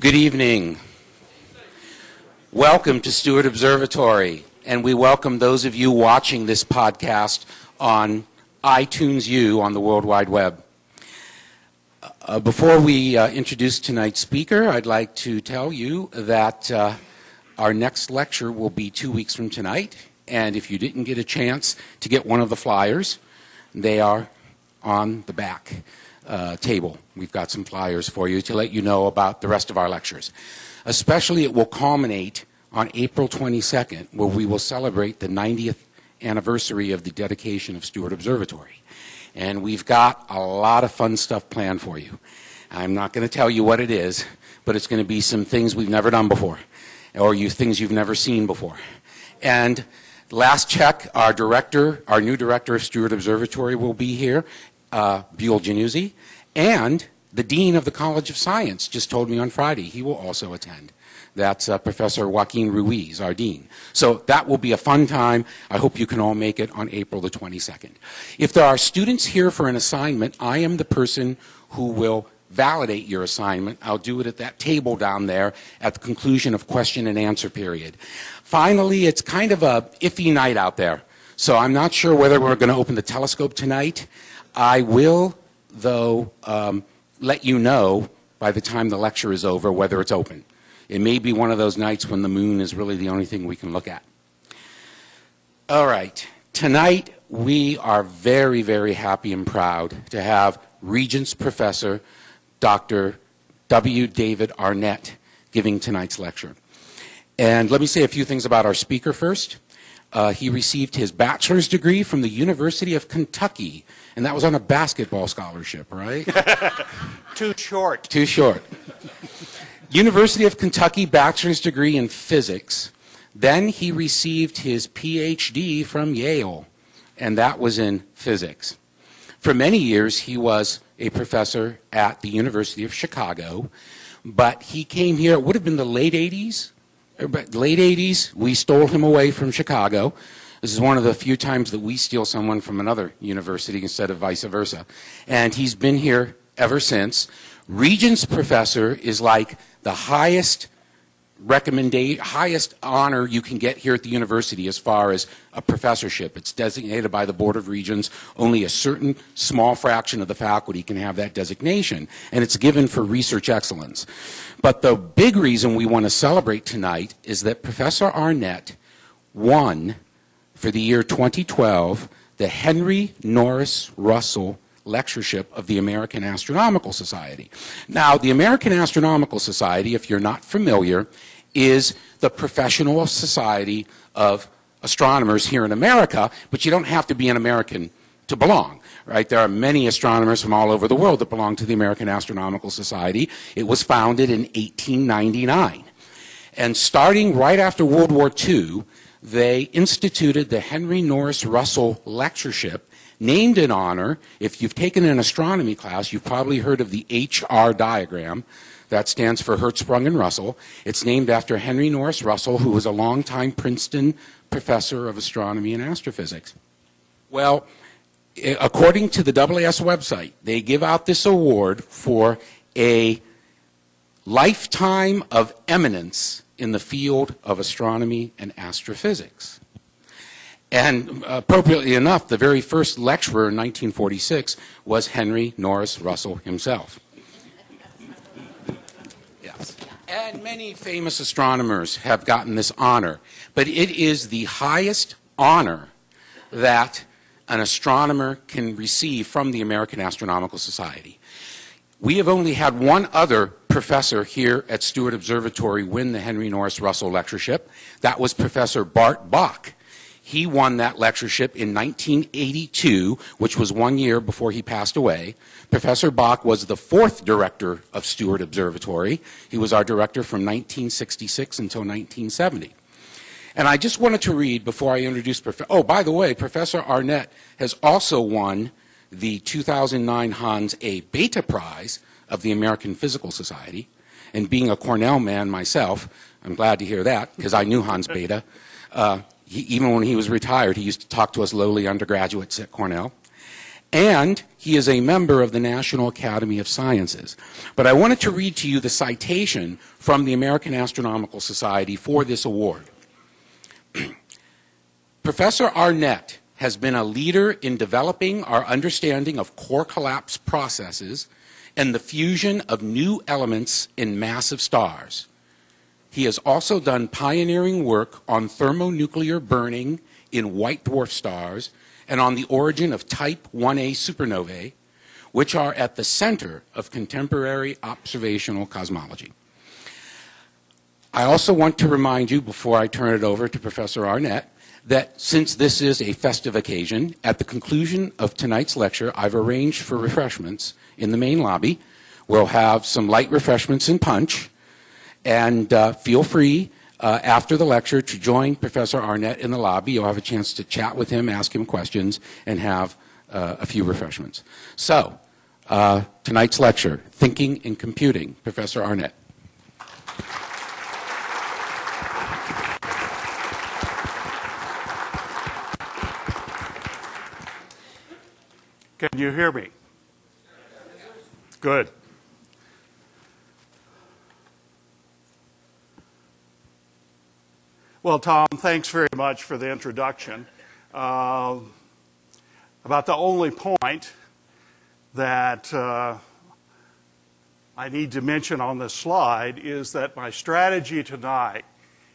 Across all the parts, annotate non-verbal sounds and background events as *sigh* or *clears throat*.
Good evening. Welcome to Steward Observatory, and we welcome those of you watching this podcast on iTunes U on the World Wide Web. Uh, before we uh, introduce tonight's speaker, I'd like to tell you that uh, our next lecture will be two weeks from tonight, and if you didn't get a chance to get one of the flyers, they are on the back uh, table. We've got some flyers for you to let you know about the rest of our lectures. Especially it will culminate on April 22nd, where we will celebrate the 90th anniversary of the dedication of Steward Observatory. And we've got a lot of fun stuff planned for you. I'm not going to tell you what it is, but it's going to be some things we've never done before, or you things you've never seen before. And last check, our director, our new director of Steward Observatory will be here, uh, Buell Jannuzi, and the dean of the College of Science just told me on Friday he will also attend. That's uh, Professor Joaquin Ruiz, our dean. So that will be a fun time. I hope you can all make it on April the 22nd. If there are students here for an assignment, I am the person who will validate your assignment. I'll do it at that table down there at the conclusion of question and answer period. Finally, it's kind of a iffy night out there. So I'm not sure whether we're going to open the telescope tonight. I will, though, um, let you know by the time the lecture is over whether it's open. It may be one of those nights when the moon is really the only thing we can look at. All right. Tonight, we are very, very happy and proud to have Regents Professor Dr. W. David Arnett giving tonight's lecture. And let me say a few things about our speaker first. Uh, he received his bachelor's degree from the University of Kentucky, and that was on a basketball scholarship, right? *laughs* Too short. Too short. University of Kentucky bachelor's degree in physics. Then he received his PhD from Yale, and that was in physics. For many years, he was a professor at the University of Chicago, but he came here, it would have been the late 80s, late 80s, we stole him away from Chicago. This is one of the few times that we steal someone from another university instead of vice versa. And he's been here ever since. Regents professor is like the highest recommendation, highest honor you can get here at the university as far as a professorship. It's designated by the Board of Regents. Only a certain small fraction of the faculty can have that designation, and it's given for research excellence. But the big reason we want to celebrate tonight is that Professor Arnett won for the year 2012 the Henry Norris Russell lectureship of the American Astronomical Society. Now, the American Astronomical Society, if you're not familiar, is the professional society of astronomers here in America, but you don't have to be an American to belong, right? There are many astronomers from all over the world that belong to the American Astronomical Society. It was founded in 1899. And starting right after World War II, they instituted the Henry Norris Russell Lectureship named in honor, if you've taken an astronomy class, you've probably heard of the HR diagram. That stands for Hertzsprung and Russell. It's named after Henry Norris Russell, who was a longtime Princeton professor of astronomy and astrophysics. Well, eh, according to the AAS website, they give out this award for a lifetime of eminence in the field of astronomy and astrophysics. And uh, appropriately enough, the very first lecturer in 1946 was Henry Norris Russell himself. Yes. And many famous astronomers have gotten this honor, but it is the highest honor that an astronomer can receive from the American Astronomical Society. We have only had one other professor here at Steward Observatory win the Henry Norris Russell Lectureship. That was Professor Bart Bok. He won that lectureship in 1982, which was one year before he passed away. Professor Bok was the fourth director of Steward Observatory. He was our director from 1966 until 1970. And I just wanted to read before I introduce Professor, oh, by the way, Professor Arnett has also won the 2009 Hans A. Bethe Prize of the American Physical Society. And being a Cornell man myself, I'm glad to hear that because I knew Hans Bethe. Uh, he, even when he was retired, he used to talk to us lowly undergraduates at Cornell. and he is a member of the National Academy of Sciences. But I wanted to read to you the citation from the American Astronomical Society for this award. *clears throat* Professor Arnett has been a leader in developing our understanding of core collapse processes and the fusion of new elements in massive stars. He has also done pioneering work on thermonuclear burning in white dwarf stars and on the origin of type 1a supernovae, which are at the center of contemporary observational cosmology. I also want to remind you, before I turn it over to Professor Arnett, that since this is a festive occasion, at the conclusion of tonight's lecture, I've arranged for refreshments in the main lobby. We'll have some light refreshments and punch, and uh, feel free uh, after the lecture to join Professor Arnett in the lobby. You'll have a chance to chat with him, ask him questions, and have uh, a few refreshments. So, uh, tonight's lecture, Thinking and Computing, Professor Arnett. Can you hear me? Good. Well, Tom, thanks very much for the introduction. Uh, about the only point that uh, I need to mention on this slide is that my strategy tonight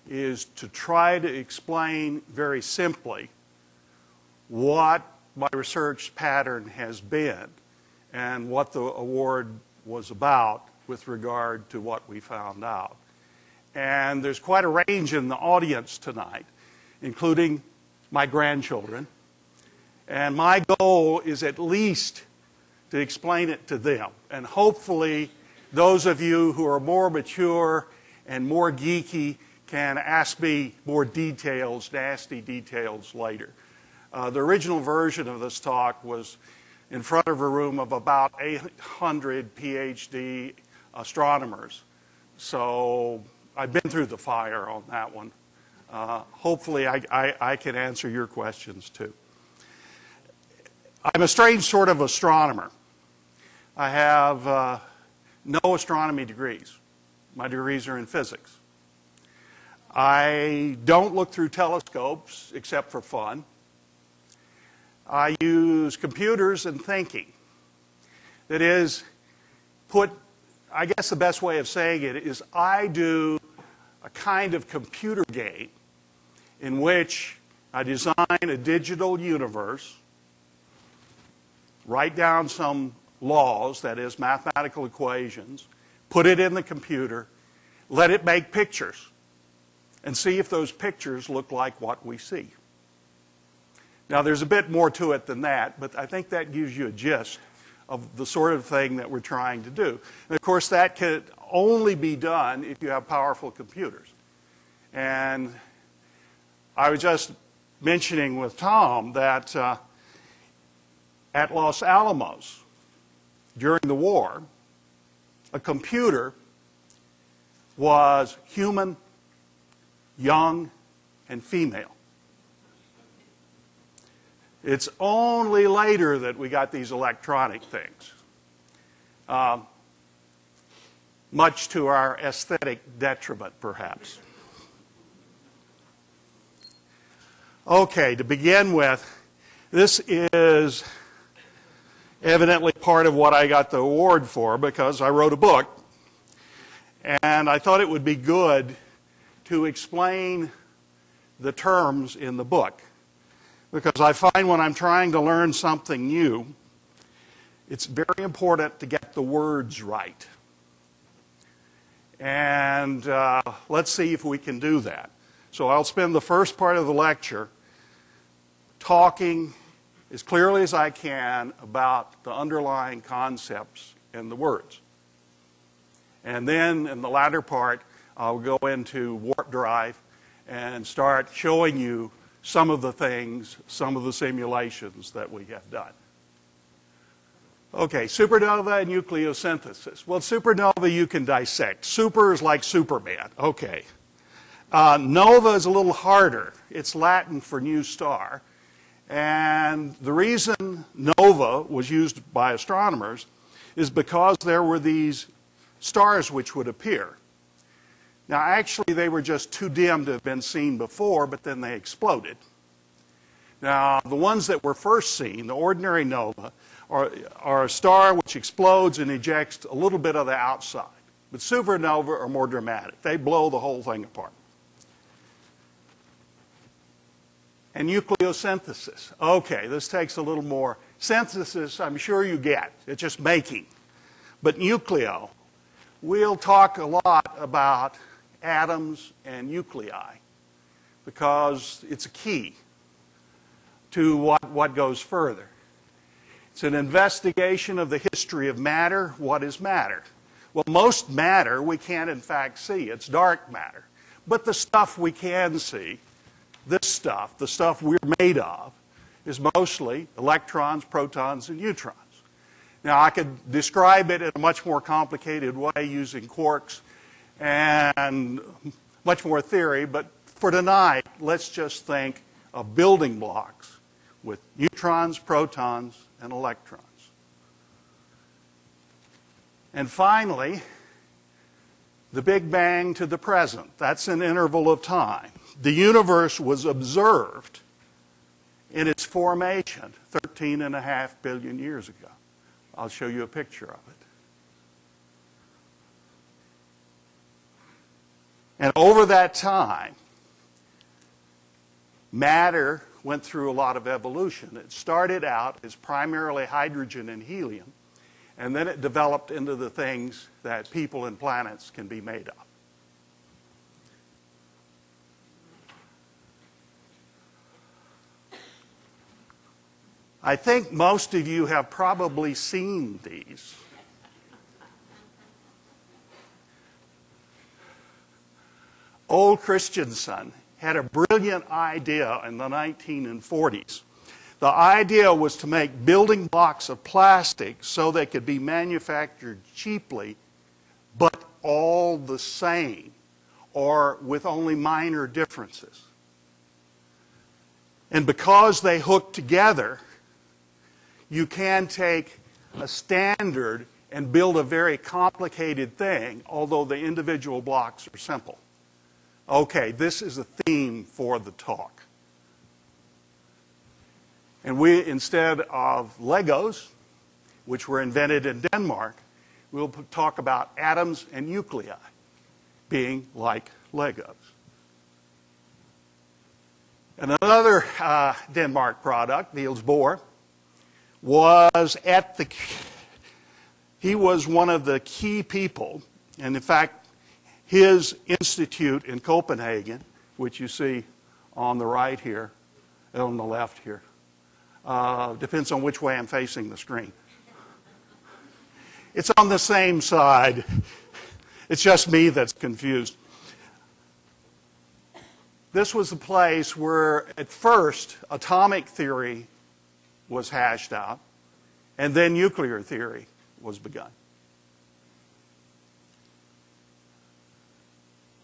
is to try to explain very simply what my research pattern has been and what the award was about with regard to what we found out. And there's quite a range in the audience tonight, including my grandchildren. And my goal is at least to explain it to them. And hopefully, those of you who are more mature and more geeky can ask me more details, nasty details later. Uh, the original version of this talk was in front of a room of about 800 PhD astronomers. So I've been through the fire on that one. Uh, hopefully, I, I, I, can answer your questions too. I'm a strange sort of astronomer. I have uh, no astronomy degrees. My degrees are in physics. I don't look through telescopes except for fun. I use computers and thinking. That is, put, I guess the best way of saying it is I do a kind of computer game in which I design a digital universe, write down some laws, that is, mathematical equations, put it in the computer, let it make pictures, and see if those pictures look like what we see. Now, there's a bit more to it than that, but I think that gives you a gist of the sort of thing that we're trying to do. And of course, that can only be done if you have powerful computers. And I was just mentioning with Tom that uh, at Los Alamos during the war, a computer was human, young, and female. It's only later that we got these electronic things, um, much to our aesthetic detriment, perhaps. Okay, to begin with, this is evidently part of what I got the award for because I wrote a book. And I thought it would be good to explain the terms in the book because I find when I'm trying to learn something new, it's very important to get the words right. And uh, let's see if we can do that. So I'll spend the first part of the lecture talking as clearly as I can about the underlying concepts and the words. And then in the latter part, I'll go into warp drive and start showing you some of the things, some of the simulations that we have done. Okay, supernova and nucleosynthesis. Well, supernova you can dissect. Super is like Superman. Okay. Uh, nova is a little harder. It's Latin for new star. And the reason nova was used by astronomers is because there were these stars which would appear. Now, actually, they were just too dim to have been seen before, but then they exploded. Now, the ones that were first seen, the ordinary nova, are, are a star which explodes and ejects a little bit of the outside. But supernova are more dramatic. They blow the whole thing apart. And nucleosynthesis. Okay, this takes a little more. Synthesis, I'm sure you get. It's just making. But nucleo, we'll talk a lot about atoms and nuclei because it's a key to what, what goes further. It's an investigation of the history of matter. What is matter? Well, most matter we can't, in fact, see. It's dark matter. But the stuff we can see, this stuff, the stuff we're made of, is mostly electrons, protons, and neutrons. Now, I could describe it in a much more complicated way using quarks and much more theory, but for tonight, let's just think of building blocks with neutrons, protons, and electrons. And finally, the Big Bang to the present. That's an interval of time. The universe was observed in its formation 13 and a half billion years ago. I'll show you a picture of it. And over that time, matter went through a lot of evolution. It started out as primarily hydrogen and helium, and then it developed into the things that people and planets can be made of. I think most of you have probably seen these. Ole Christiansen had a brilliant idea in the 1940s. The idea was to make building blocks of plastic so they could be manufactured cheaply, but all the same, or with only minor differences. And because they hook together, you can take a standard and build a very complicated thing, although the individual blocks are simple. Okay, this is a theme for the talk. And we, instead of Legos, which were invented in Denmark, we'll talk about atoms and nuclei being like Legos. And another uh, Denmark product, Niels Bohr, was at the, he was one of the key people, and in fact, his institute in Copenhagen, which you see on the right here, and on the left here, uh, depends on which way I'm facing the screen. It's on the same side. It's just me that's confused. This was the place where, at first, atomic theory was hashed out, and then nuclear theory was begun.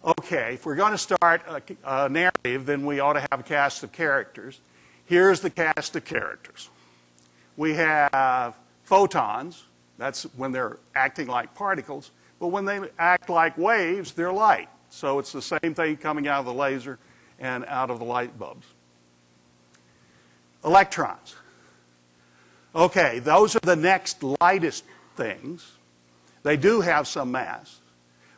Okay, if we're going to start a, a, narrative, then we ought to have a cast of characters. Here's the cast of characters. We have photons, that's when they're acting like particles, but when they act like waves, they're light. So it's the same thing coming out of the laser and out of the light bulbs. Electrons. Okay, those are the next lightest things. They do have some mass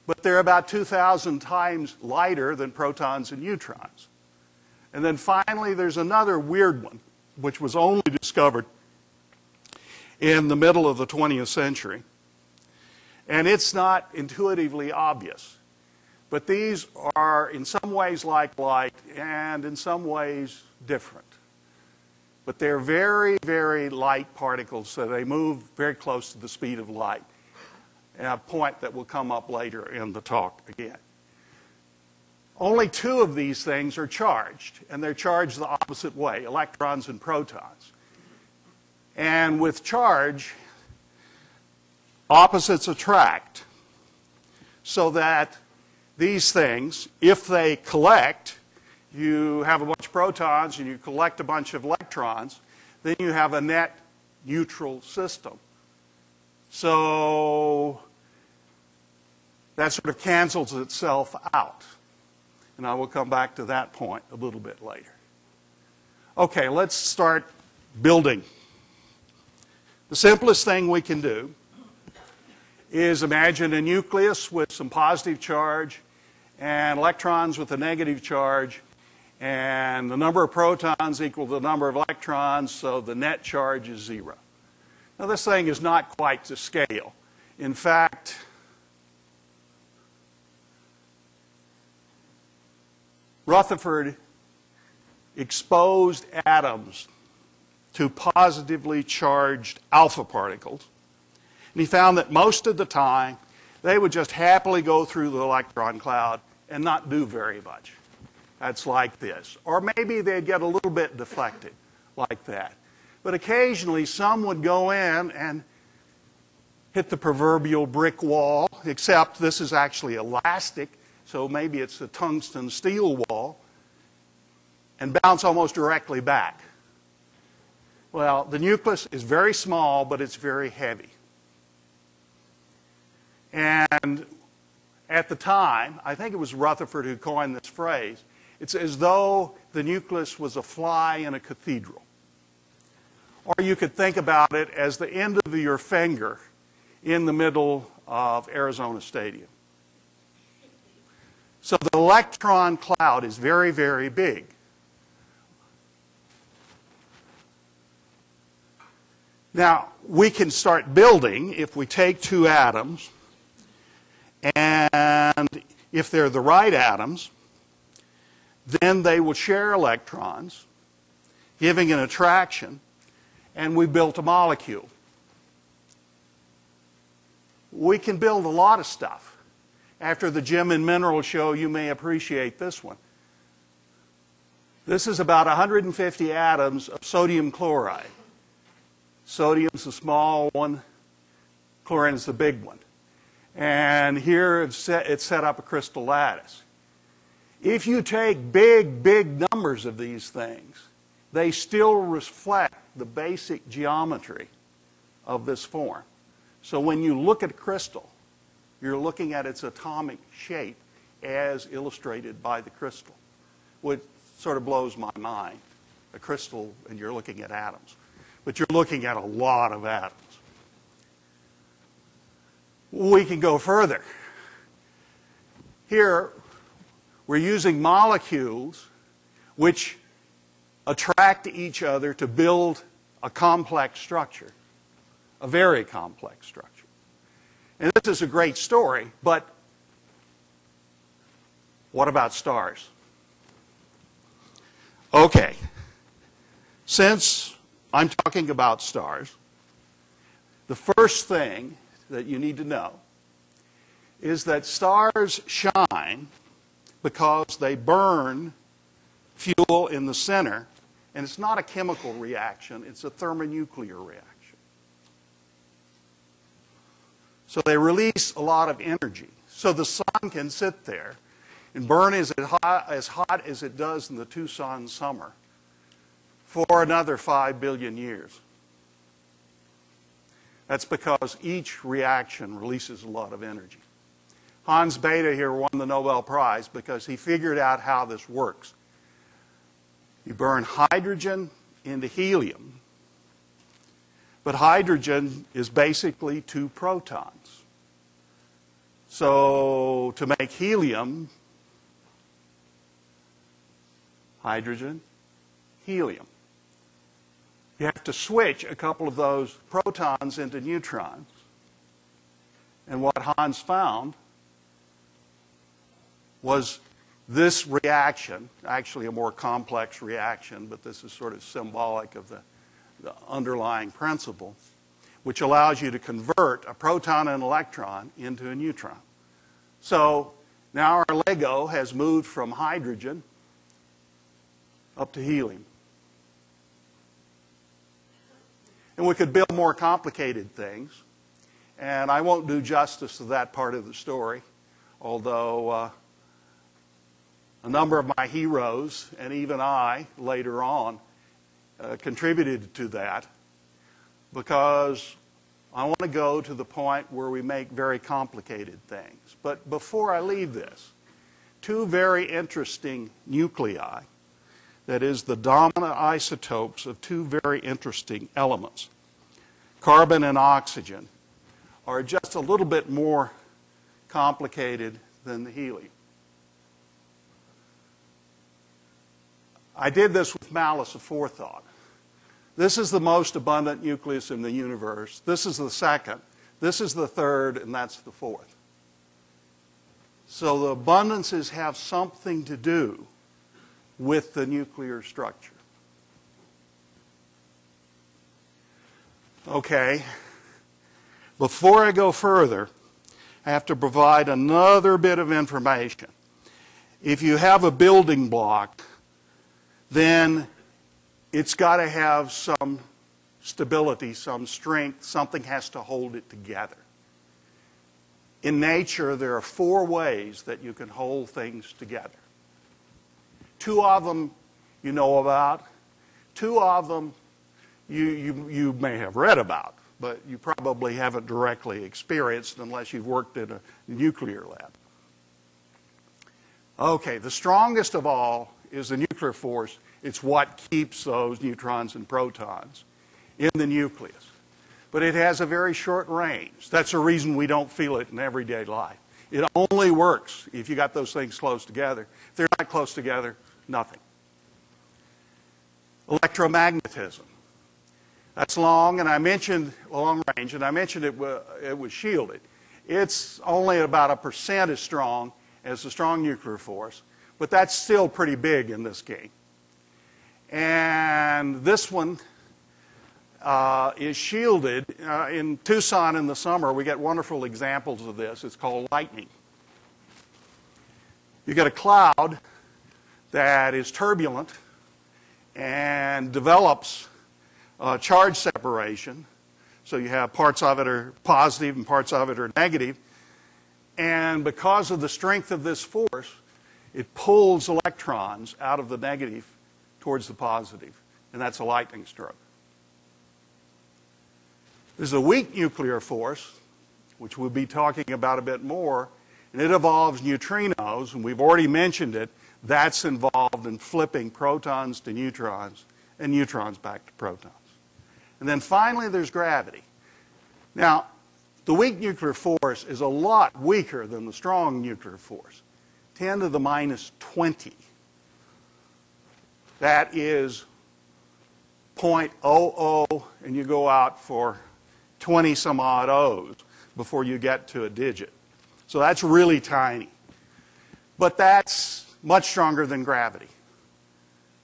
but they're about 2,000 times lighter than protons and neutrons. And then finally, there's another weird one, which was only discovered in the middle of the 20th century. And it's not intuitively obvious. But these are in some ways like light and in some ways different. But they're very, very light particles, so they move very close to the speed of light a point that will come up later in the talk again. Only two of these things are charged, and they're charged the opposite way electrons and protons. And with charge, opposites attract, so that these things, if they collect, you have a bunch of protons and you collect a bunch of electrons, then you have a net neutral system. So that sort of cancels itself out. And I will come back to that point a little bit later. Okay, let's start building. The simplest thing we can do is imagine a nucleus with some positive charge and electrons with a negative charge, and the number of protons equal the number of electrons, so the net charge is zero. Now, this thing is not quite to scale. In fact, Rutherford exposed atoms to positively charged alpha particles, and he found that most of the time they would just happily go through the electron cloud and not do very much. That's like this. Or maybe they'd get a little bit deflected, like that. But occasionally some would go in and hit the proverbial brick wall, except this is actually elastic, so maybe it's a tungsten steel wall, and bounce almost directly back. Well, the nucleus is very small, but it's very heavy. And at the time, I think it was Rutherford who coined this phrase, it's as though the nucleus was a fly in a cathedral. Or you could think about it as the end of your finger in the middle of Arizona Stadium. So the electron cloud is very, very big. Now, we can start building if we take two atoms, and if they're the right atoms, then they will share electrons, giving an attraction, and we built a molecule. We can build a lot of stuff. After the gem and mineral show, you may appreciate this one. This is about 150 atoms of sodium chloride. Sodium's the small one, chlorine's the big one. And here it's set, it's set up a crystal lattice. If you take big, big numbers of these things, they still reflect the basic geometry of this form. So when you look at a crystal, you're looking at its atomic shape as illustrated by the crystal, which sort of blows my mind. A crystal, and you're looking at atoms. But you're looking at a lot of atoms. We can go further. Here, we're using molecules which attract each other to build a complex structure, a very complex structure. And this is a great story, but what about stars? Okay. Since I'm talking about stars, the first thing that you need to know is that stars shine because they burn fuel in the center, and it's not a chemical reaction, it's a thermonuclear reaction. So they release a lot of energy. So the sun can sit there and burn as hot, as hot as it does in the Tucson summer for another 5 billion years. That's because each reaction releases a lot of energy. Hans Bethe here won the Nobel Prize because he figured out how this works. You burn hydrogen into helium, but hydrogen is basically two protons. So to make helium, hydrogen, helium. You have to switch a couple of those protons into neutrons. And what Hans found was this reaction, actually a more complex reaction, but this is sort of symbolic of the, the underlying principle, which allows you to convert a proton and electron into a neutron. So now our Lego has moved from hydrogen up to helium. And we could build more complicated things. And I won't do justice to that part of the story, although uh, a number of my heroes, and even I later on, uh, contributed to that because I want to go to the point where we make very complicated things. But before I leave this, two very interesting nuclei, that is, the dominant isotopes of two very interesting elements, carbon and oxygen, are just a little bit more complicated than the helium. I did this with malice aforethought. This is the most abundant nucleus in the universe. This is the second. This is the third, and that's the fourth. So the abundances have something to do with the nuclear structure. Okay. Before I go further, I have to provide another bit of information. If you have a building block, then it's got to have some stability, some strength, something has to hold it together. In nature, there are four ways that you can hold things together. Two of them you know about, two of them you, you, you may have read about, but you probably haven't directly experienced unless you've worked in a nuclear lab. Okay, the strongest of all is the nuclear force. It's what keeps those neutrons and protons in the nucleus. But it has a very short range. That's the reason we don't feel it in everyday life. It only works if you got those things close together. If they're not close together, nothing. Electromagnetism. That's long, and I mentioned long range, and I mentioned it, it was shielded. It's only about a percent as strong as the strong nuclear force, but that's still pretty big in this game. And this one uh, is shielded. Uh, in Tucson in the summer, we get wonderful examples of this. It's called lightning. You get a cloud that is turbulent and develops uh, charge separation. So you have parts of it are positive and parts of it are negative. And because of the strength of this force, it pulls electrons out of the negative towards the positive, and that's a lightning stroke. There's a weak nuclear force, which we'll be talking about a bit more, and it involves neutrinos, and we've already mentioned it. That's involved in flipping protons to neutrons and neutrons back to protons. And then finally, there's gravity. Now, the weak nuclear force is a lot weaker than the strong nuclear force 10 to the minus 20. That is 0.00, and you go out for 20 some odd O's before you get to a digit. So that's really tiny. But that's much stronger than gravity.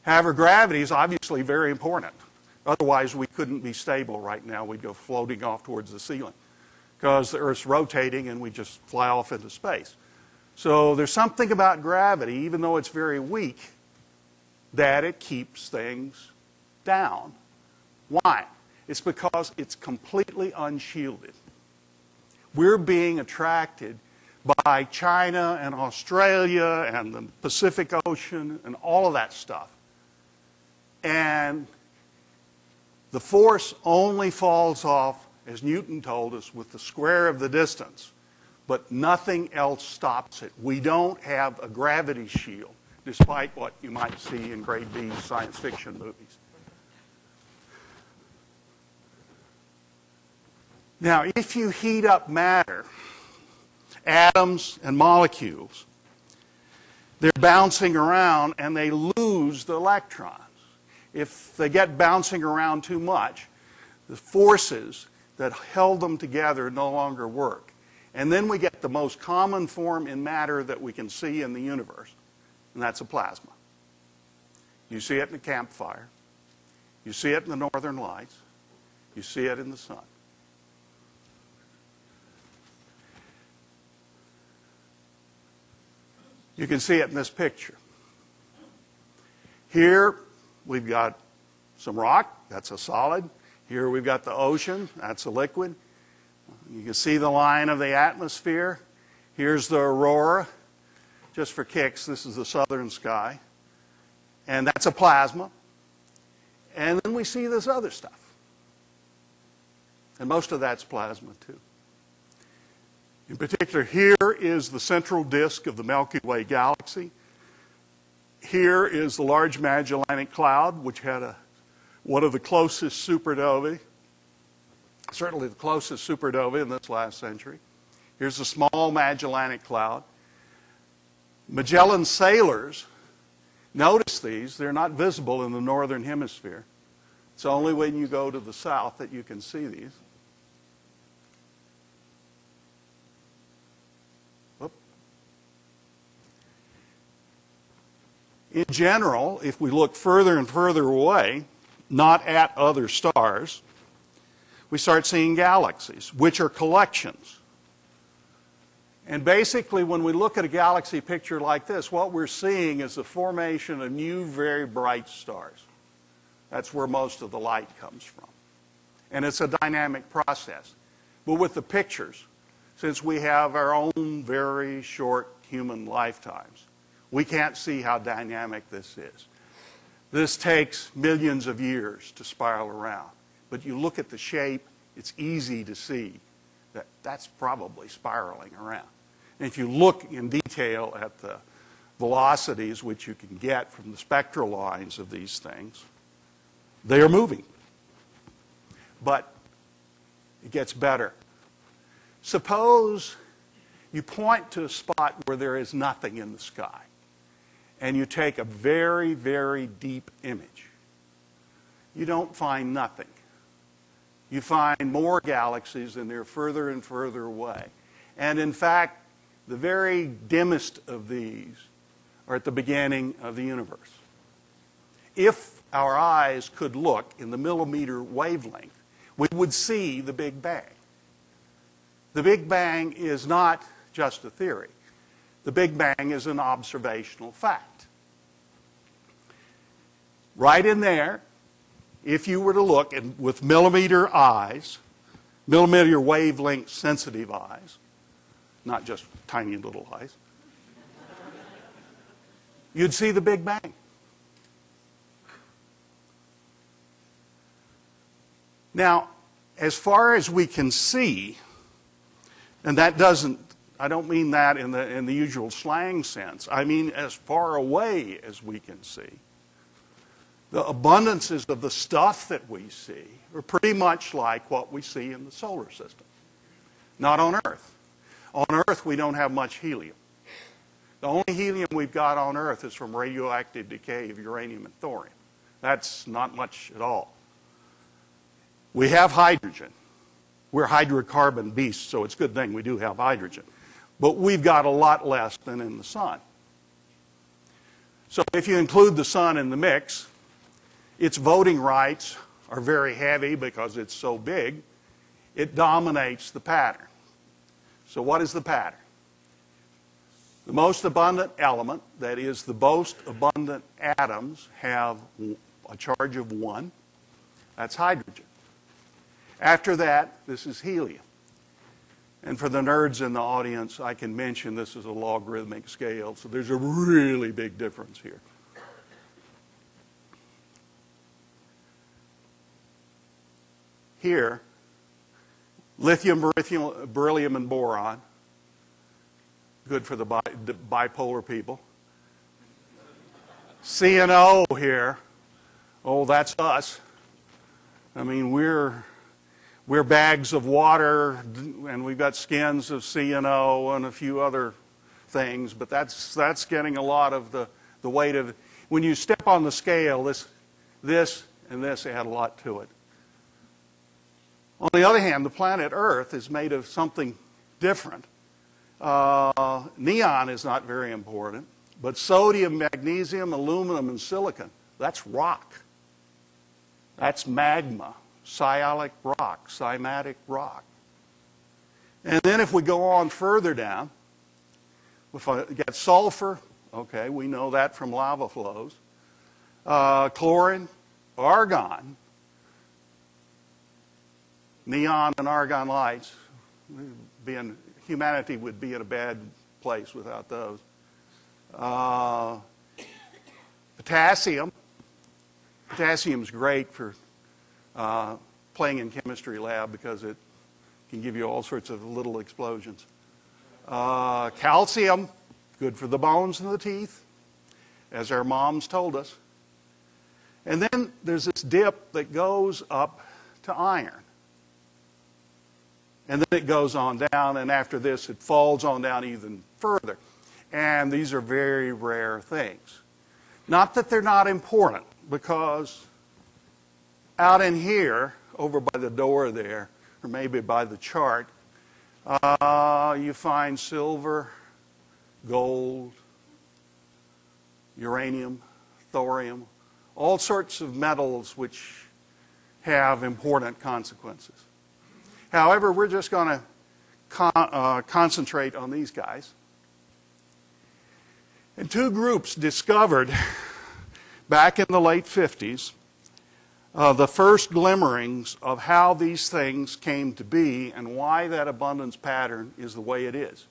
However, gravity is obviously very important. Otherwise, we couldn't be stable right now. We'd go floating off towards the ceiling because the Earth's rotating and we just fly off into space. So there's something about gravity, even though it's very weak, that it keeps things down. Why? It's because it's completely unshielded. We're being attracted by China and Australia and the Pacific Ocean and all of that stuff. And the force only falls off, as Newton told us, with the square of the distance, but nothing else stops it. We don't have a gravity shield, despite what you might see in grade B science fiction movies. Now, if you heat up matter, atoms and molecules, they're bouncing around and they lose the electrons if they get bouncing around too much, the forces that held them together no longer work. And then we get the most common form in matter that we can see in the universe, and that's a plasma. You see it in a campfire. You see it in the northern lights. You see it in the sun. You can see it in this picture. Here, we've got some rock, that's a solid. Here we've got the ocean, that's a liquid. You can see the line of the atmosphere. Here's the aurora. just for kicks, this is the southern sky. And that's a plasma. And then we see this other stuff. And most of that's plasma, too. In particular, here is the central disk of the Milky Way galaxy. Here is the Large Magellanic Cloud, which had a, one of the closest supernovae, certainly the closest supernova in this last century. Here's the Small Magellanic Cloud. Magellan sailors notice these. They're not visible in the northern hemisphere. It's only when you go to the south that you can see these. In general, if we look further and further away, not at other stars, we start seeing galaxies, which are collections. And basically, when we look at a galaxy picture like this, what we're seeing is the formation of new, very bright stars. That's where most of the light comes from. And it's a dynamic process. But with the pictures, since we have our own very short human lifetimes, we can't see how dynamic this is. This takes millions of years to spiral around. But you look at the shape, it's easy to see that that's probably spiraling around. And if you look in detail at the velocities which you can get from the spectral lines of these things, they are moving. But it gets better. Suppose you point to a spot where there is nothing in the sky and you take a very, very deep image, you don't find nothing. You find more galaxies and they're further and further away. And in fact, the very dimmest of these are at the beginning of the universe. If our eyes could look in the millimeter wavelength, we would see the Big Bang. The Big Bang is not just a theory. The Big Bang is an observational fact. Right in there, if you were to look and with millimeter eyes, millimeter wavelength sensitive eyes, not just tiny little eyes, you'd see the Big Bang. Now, as far as we can see, and that doesn't, I don't mean that in the, in the usual slang sense, I mean as far away as we can see, the abundances of the stuff that we see are pretty much like what we see in the solar system. Not on Earth. On Earth, we don't have much helium. The only helium we've got on Earth is from radioactive decay of uranium and thorium. That's not much at all. We have hydrogen. We're hydrocarbon beasts, so it's a good thing we do have hydrogen. But we've got a lot less than in the sun. So if you include the sun in the mix, its voting rights are very heavy because it's so big. It dominates the pattern. So what is the pattern? The most abundant element, that is, the most abundant atoms, have a charge of 1. That's hydrogen. After that, this is helium. And for the nerds in the audience, I can mention this is a logarithmic scale, so there's a really big difference here. Here, lithium, beryllium, and boron, good for the bi bipolar people. CNO here, oh, that's us. I mean, we're we're bags of water, and we've got skins of CNO and a few other things, but that's, that's getting a lot of the, the weight of. When you step on the scale, this, this and this add a lot to it. On the other hand, the planet Earth is made of something different. Uh, neon is not very important, but sodium, magnesium, aluminum, and silicon, that's rock. That's magma sialic rock, simatic rock. And then if we go on further down, if I get sulfur, okay, we know that from lava flows, uh, chlorine, argon, neon and argon lights, being, humanity would be in a bad place without those. Uh, potassium. is great for uh, playing in chemistry lab because it can give you all sorts of little explosions. Uh, calcium, good for the bones and the teeth, as our moms told us. And then there's this dip that goes up to iron. And then it goes on down, and after this, it falls on down even further. And these are very rare things. Not that they're not important, because out in here, over by the door there, or maybe by the chart, uh, you find silver, gold, uranium, thorium, all sorts of metals which have important consequences. However, we're just going to con- uh, concentrate on these guys. And two groups discovered *laughs* back in the late 50s uh, the first glimmerings of how these things came to be and why that abundance pattern is the way it is.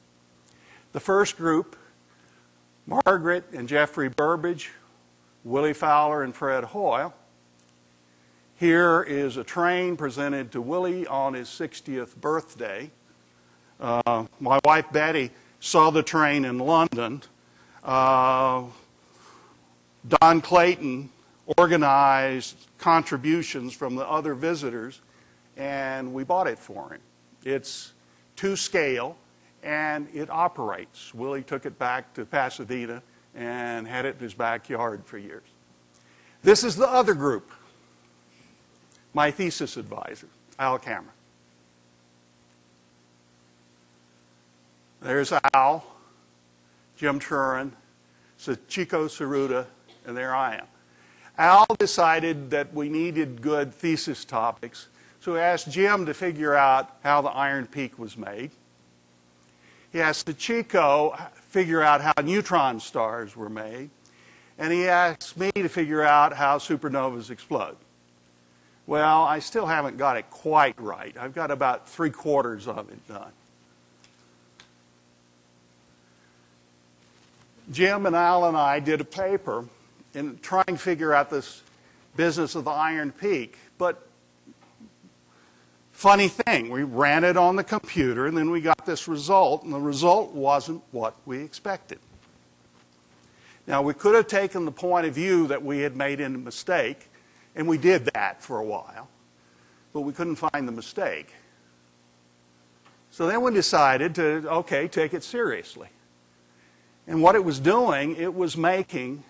The first group, Margaret and Geoffrey Burbidge, Willie Fowler and Fred Hoyle. Here is a train presented to Willie on his 60th birthday. Uh, my wife Betty saw the train in London. Uh, Don Clayton organized contributions from the other visitors, and we bought it for him. It's to scale, and it operates. Willie took it back to Pasadena and had it in his backyard for years. This is the other group. My thesis advisor, Al Cameron. There's Al, Jim Truran, Chico Tsuruta, and there I am. Al decided that we needed good thesis topics, so he asked Jim to figure out how the Iron Peak was made. He asked Chico figure out how neutron stars were made. And he asked me to figure out how supernovas explode. Well, I still haven't got it quite right. I've got about three quarters of it done. Jim and Al and I did a paper in trying to figure out this business of the Iron Peak. But funny thing, we ran it on the computer and then we got this result, and the result wasn't what we expected. Now, we could have taken the point of view that we had made a mistake, and we did that for a while, but we couldn't find the mistake. So then we decided to, okay, take it seriously. And what it was doing, it was making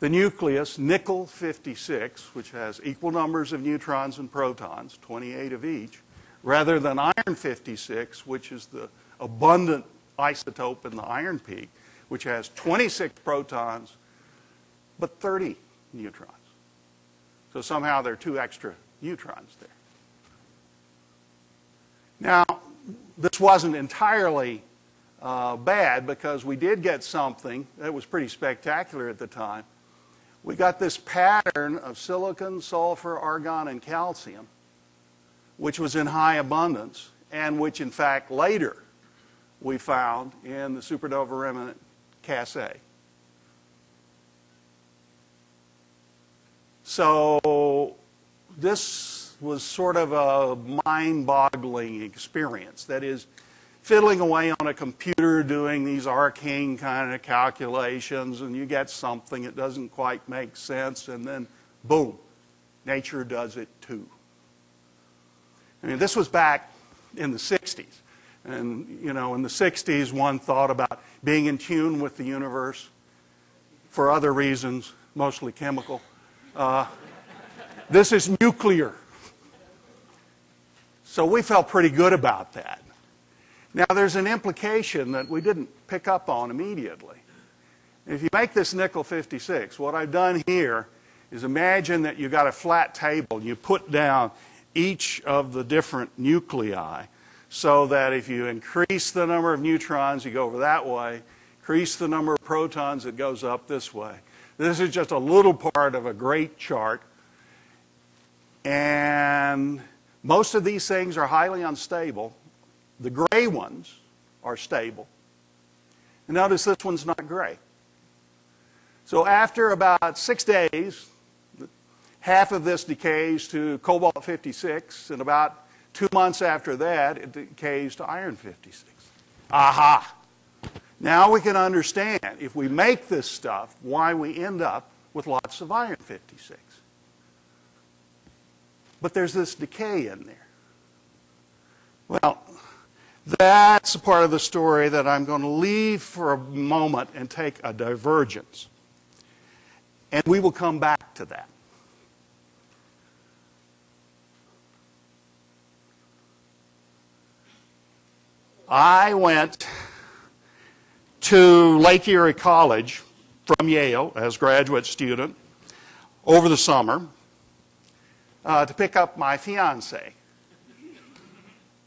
the nucleus nickel 56, which has equal numbers of neutrons and protons, 28 of each, rather than iron 56, which is the abundant isotope in the iron peak, which has 26 protons but 30 neutrons. So somehow there are two extra neutrons there. Now, this wasn't entirely uh, bad because we did get something that was pretty spectacular at the time. We got this pattern of silicon, sulfur, argon, and calcium, which was in high abundance, and which in fact later we found in the supernova remnant Cas-A. So this was sort of a mind-boggling experience. That is, fiddling away on a computer doing these arcane kind of calculations, and you get something that doesn't quite make sense, and then boom, nature does it too. I mean, this was back in the 60s. And, you know, in the 60s, one thought about being in tune with the universe for other reasons, mostly chemical. Uh, this is nuclear. So we felt pretty good about that. Now, there's an implication that we didn't pick up on immediately. If you make this nickel 56, what I've done here is imagine that you've got a flat table. You put down each of the different nuclei so that if you increase the number of neutrons, you go over that way. Increase the number of protons, it goes up this way. This is just a little part of a great chart. And most of these things are highly unstable. The gray ones are stable. And notice this one's not gray. So after about six days, half of this decays to cobalt 56, and about two months after that, it decays to iron 56. Aha! Now we can understand, if we make this stuff, why we end up with lots of iron 56. But there's this decay in there. Well, that's a part of the story that I'm going to leave for a moment and take a divergence. And we will come back to that. I went to Lake Erie College from Yale as a graduate student over the summer uh, to pick up my fiance.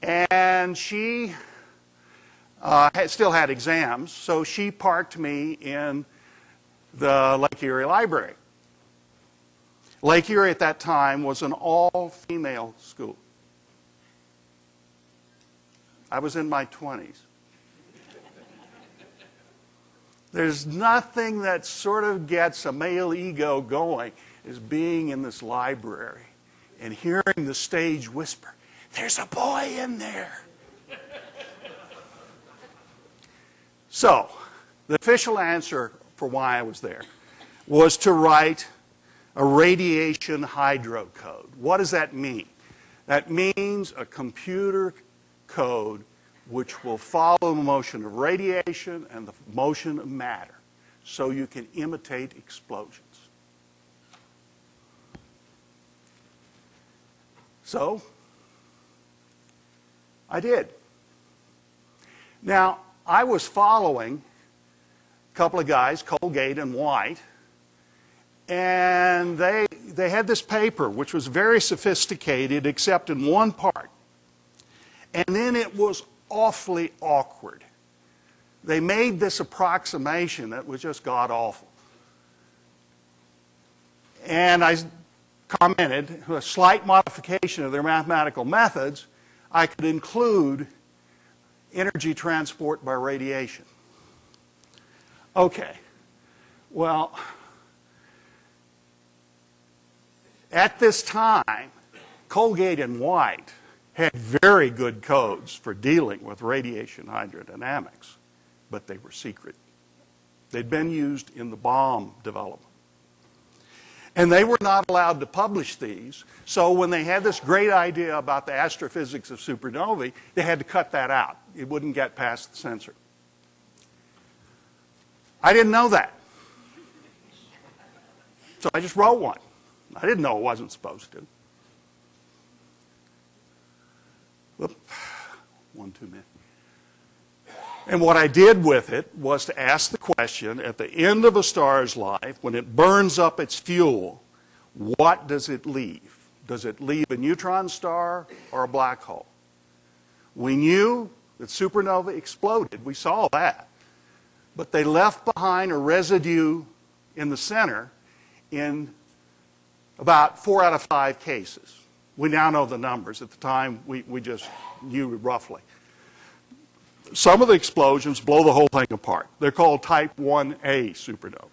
And she uh, had, still had exams, so she parked me in the Lake Erie Library. Lake Erie at that time was an all female school. I was in my 20s. There's nothing that sort of gets a male ego going as being in this library and hearing the stage whisper, There's a boy in there. so, the official answer for why I was there was to write a radiation hydrocode. What does that mean? That means a computer code which will follow the motion of radiation and the motion of matter so you can imitate explosions. So, I did. Now, I was following a couple of guys, Colgate and White, and they, they had this paper which was very sophisticated except in one part. And then it was awfully awkward. They made this approximation that was just god awful. And I commented, a slight modification of their mathematical methods, I could include energy transport by radiation. Okay. Well, at this time, Colgate and White had very good codes for dealing with radiation hydrodynamics, but they were secret. They'd been used in the bomb development. And they were not allowed to publish these, so when they had this great idea about the astrophysics of supernovae, they had to cut that out. It wouldn't get past the censor. I didn't know that. So I just wrote one. I didn't know it wasn't supposed to. One too many. And what I did with it was to ask the question at the end of a star's life, when it burns up its fuel, what does it leave? Does it leave a neutron star or a black hole? We knew that supernova exploded. We saw that. But they left behind a residue in the center in about four out of five cases. We now know the numbers. At the time, we, we just knew roughly. Some of the explosions blow the whole thing apart. They're called type 1A supernovae.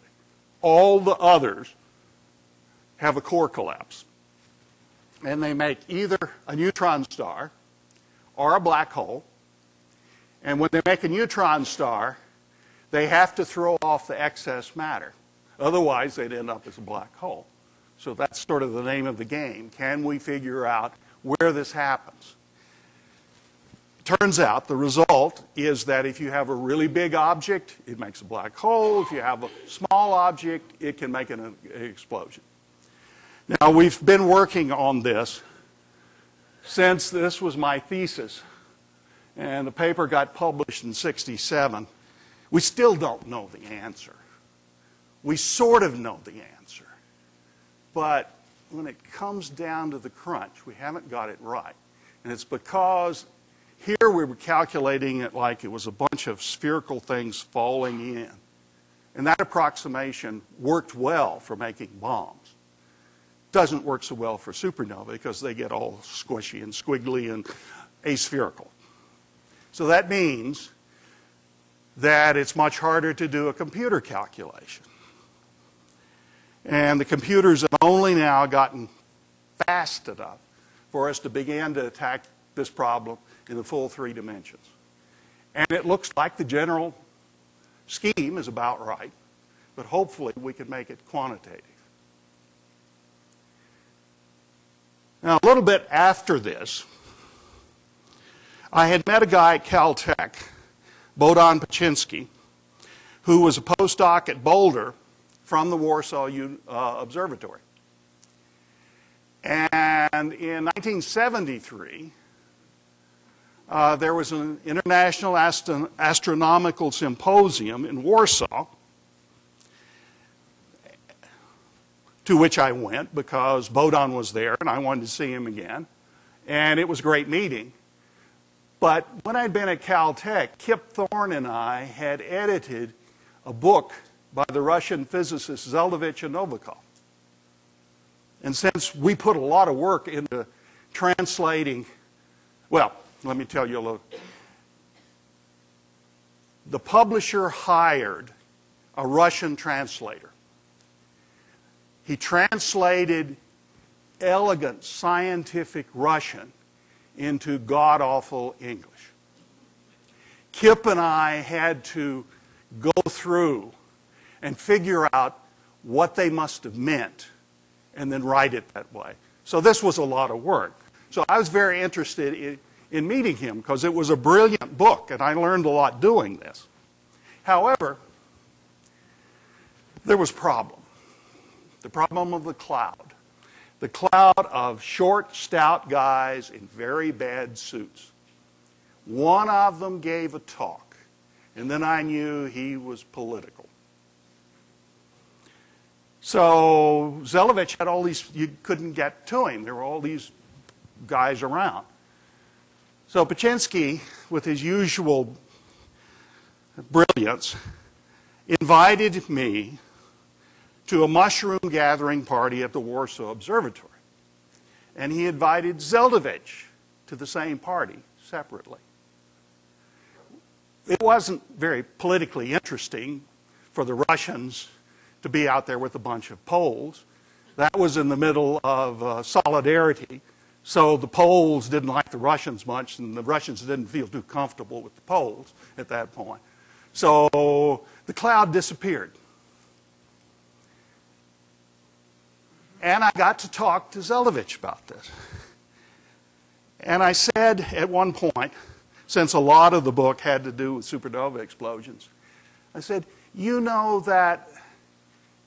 All the others have a core collapse. And they make either a neutron star or a black hole. And when they make a neutron star, they have to throw off the excess matter. Otherwise, they'd end up as a black hole. So that's sort of the name of the game. Can we figure out where this happens? Turns out the result is that if you have a really big object, it makes a black hole. If you have a small object, it can make an, explosion. Now, we've been working on this since this was my thesis, and the paper got published in 67. We still don't know the answer. We sort of know the answer. But when it comes down to the crunch, we haven't got it right. And it's because here we were calculating it like it was a bunch of spherical things falling in. And that approximation worked well for making bombs. Doesn't work so well for supernovae because they get all squishy and squiggly and aspherical. So that means that it's much harder to do a computer calculation. And the computers have only now gotten fast enough for us to begin to attack this problem in the full three dimensions. And it looks like the general scheme is about right, but hopefully we can make it quantitative. Now, a little bit after this, I had met a guy at Caltech, Bohdan Paczynski, who was a postdoc at Boulder from the Warsaw uh, Observatory. And in 1973, uh, there was an international astro- astronomical symposium in Warsaw to which I went because Bohdan was there and I wanted to see him again. And it was a great meeting. But when I'd been at Caltech, Kip Thorne and I had edited a book by the Russian physicists Zeldovich and Novikov. And since we put a lot of work into translating, well, let me tell you a little. The publisher hired a Russian translator. He translated elegant scientific Russian into god awful English. Kip and I had to go through and figure out what they must have meant and then write it that way. So this was a lot of work. So I was very interested in, in meeting him because it was a brilliant book and I learned a lot doing this. However, there was a problem. The problem of the cloud. The cloud of short, stout guys in very bad suits. One of them gave a talk, and then I knew he was political. So Zeldovich had all these, you couldn't get to him. There were all these guys around. So Paczynski, with his usual brilliance, invited me to a mushroom gathering party at the Warsaw Observatory. And he invited Zeldovich to the same party separately. It wasn't very politically interesting for the Russians to be out there with a bunch of Poles. That was in the middle of uh, solidarity. So the Poles didn't like the Russians much, and the Russians didn't feel too comfortable with the Poles at that point. So the cloud disappeared. And I got to talk to Zeldovich about this. And I said at one point, since a lot of the book had to do with supernova explosions, I said, You know that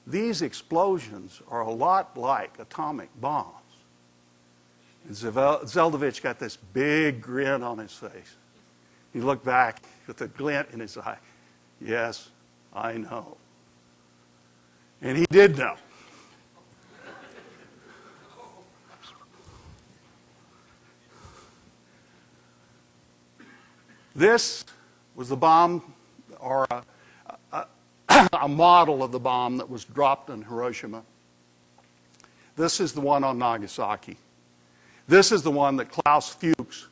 these explosions are a lot like atomic bombs. And Zeldovich got this big grin on his face. He looked back with a glint in his eye. Yes, I know. And he did know. This was the bomb, or a, model of the bomb that was dropped in Hiroshima. This is the one on Nagasaki. This is the one that Klaus Fuchs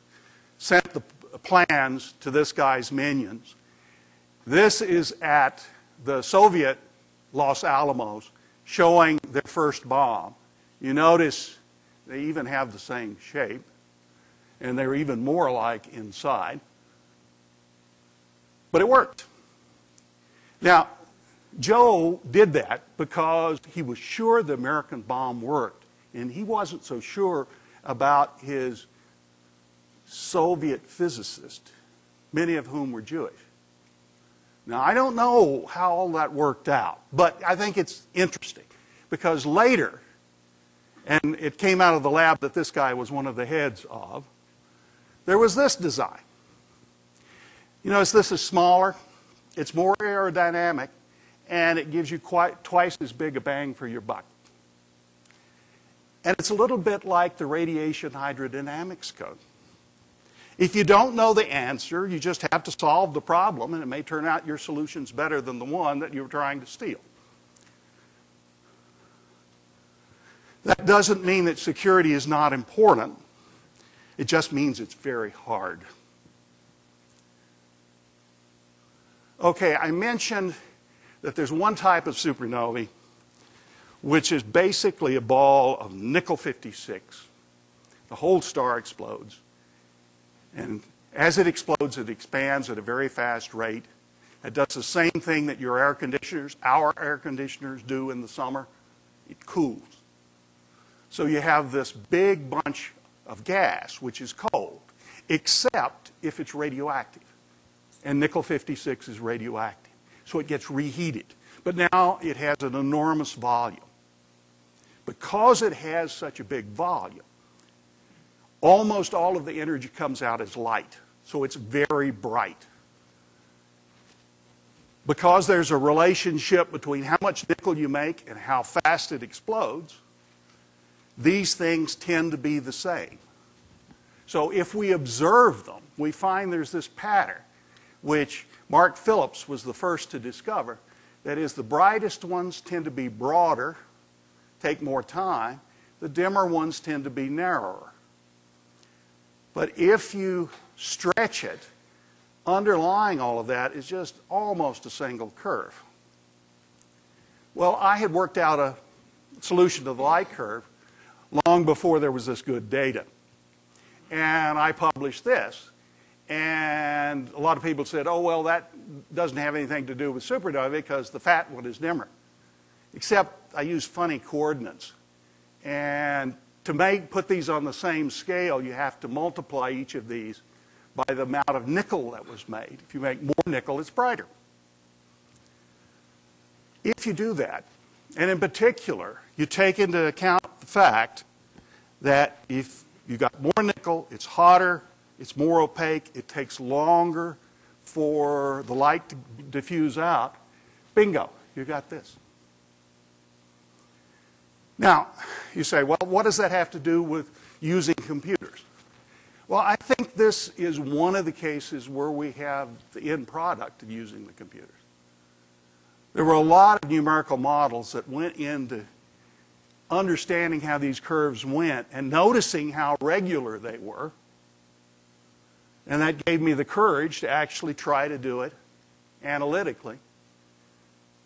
sent the plans to this guy's minions. This is at the Soviet Los Alamos showing their first bomb. You notice they even have the same shape, and they're even more alike inside. But it worked. Now, Joe did that because he was sure the American bomb worked, and he wasn't so sure about his Soviet physicists, many of whom were Jewish. Now, I don't know how all that worked out, but I think it's interesting because later, and it came out of the lab that this guy was one of the heads of, there was this design. You notice this is smaller, it's more aerodynamic, and it gives you quite, twice as big a bang for your buck. And it's a little bit like the radiation hydrodynamics code. If you don't know the answer, you just have to solve the problem, and it may turn out your solution's better than the one that you were trying to steal. That doesn't mean that security is not important. It just means it's very hard. Okay, I mentioned that there's one type of supernovae which is basically a ball of nickel 56. The whole star explodes. And as it explodes, it expands at a very fast rate. It does the same thing that your air conditioners, our air conditioners do in the summer. It cools. So you have this big bunch of gas, which is cold, except if it's radioactive. And nickel 56 is radioactive. So it gets reheated. But now it has an enormous volume. Because it has such a big volume, almost all of the energy comes out as light. So it's very bright. Because there's a relationship between how much nickel you make and how fast it explodes, these things tend to be the same. So if we observe them, we find there's this pattern, which Mark Phillips was the first to discover. That is, the brightest ones tend to be broader take more time. The dimmer ones tend to be narrower. But if you stretch it, underlying all of that is just almost a single curve. Well, I had worked out a solution to the light curve long before there was this good data. And I published this. And a lot of people said, oh, well, that doesn't have anything to do with supernovae because the fat one is dimmer. Except I use funny coordinates. And to make, put these on the same scale, you have to multiply each of these by the amount of nickel that was made. If you make more nickel, it's brighter. If you do that, and in particular, you take into account the fact that if you got more nickel, it's hotter, it's more opaque, it takes longer for the light to diffuse out, bingo, you got this. Now, you say, well, what does that have to do with using computers? Well, I think this is one of the cases where we have the end product of using the computers. There were a lot of numerical models that went into understanding how these curves went and noticing how regular they were. And that gave me the courage to actually try to do it analytically.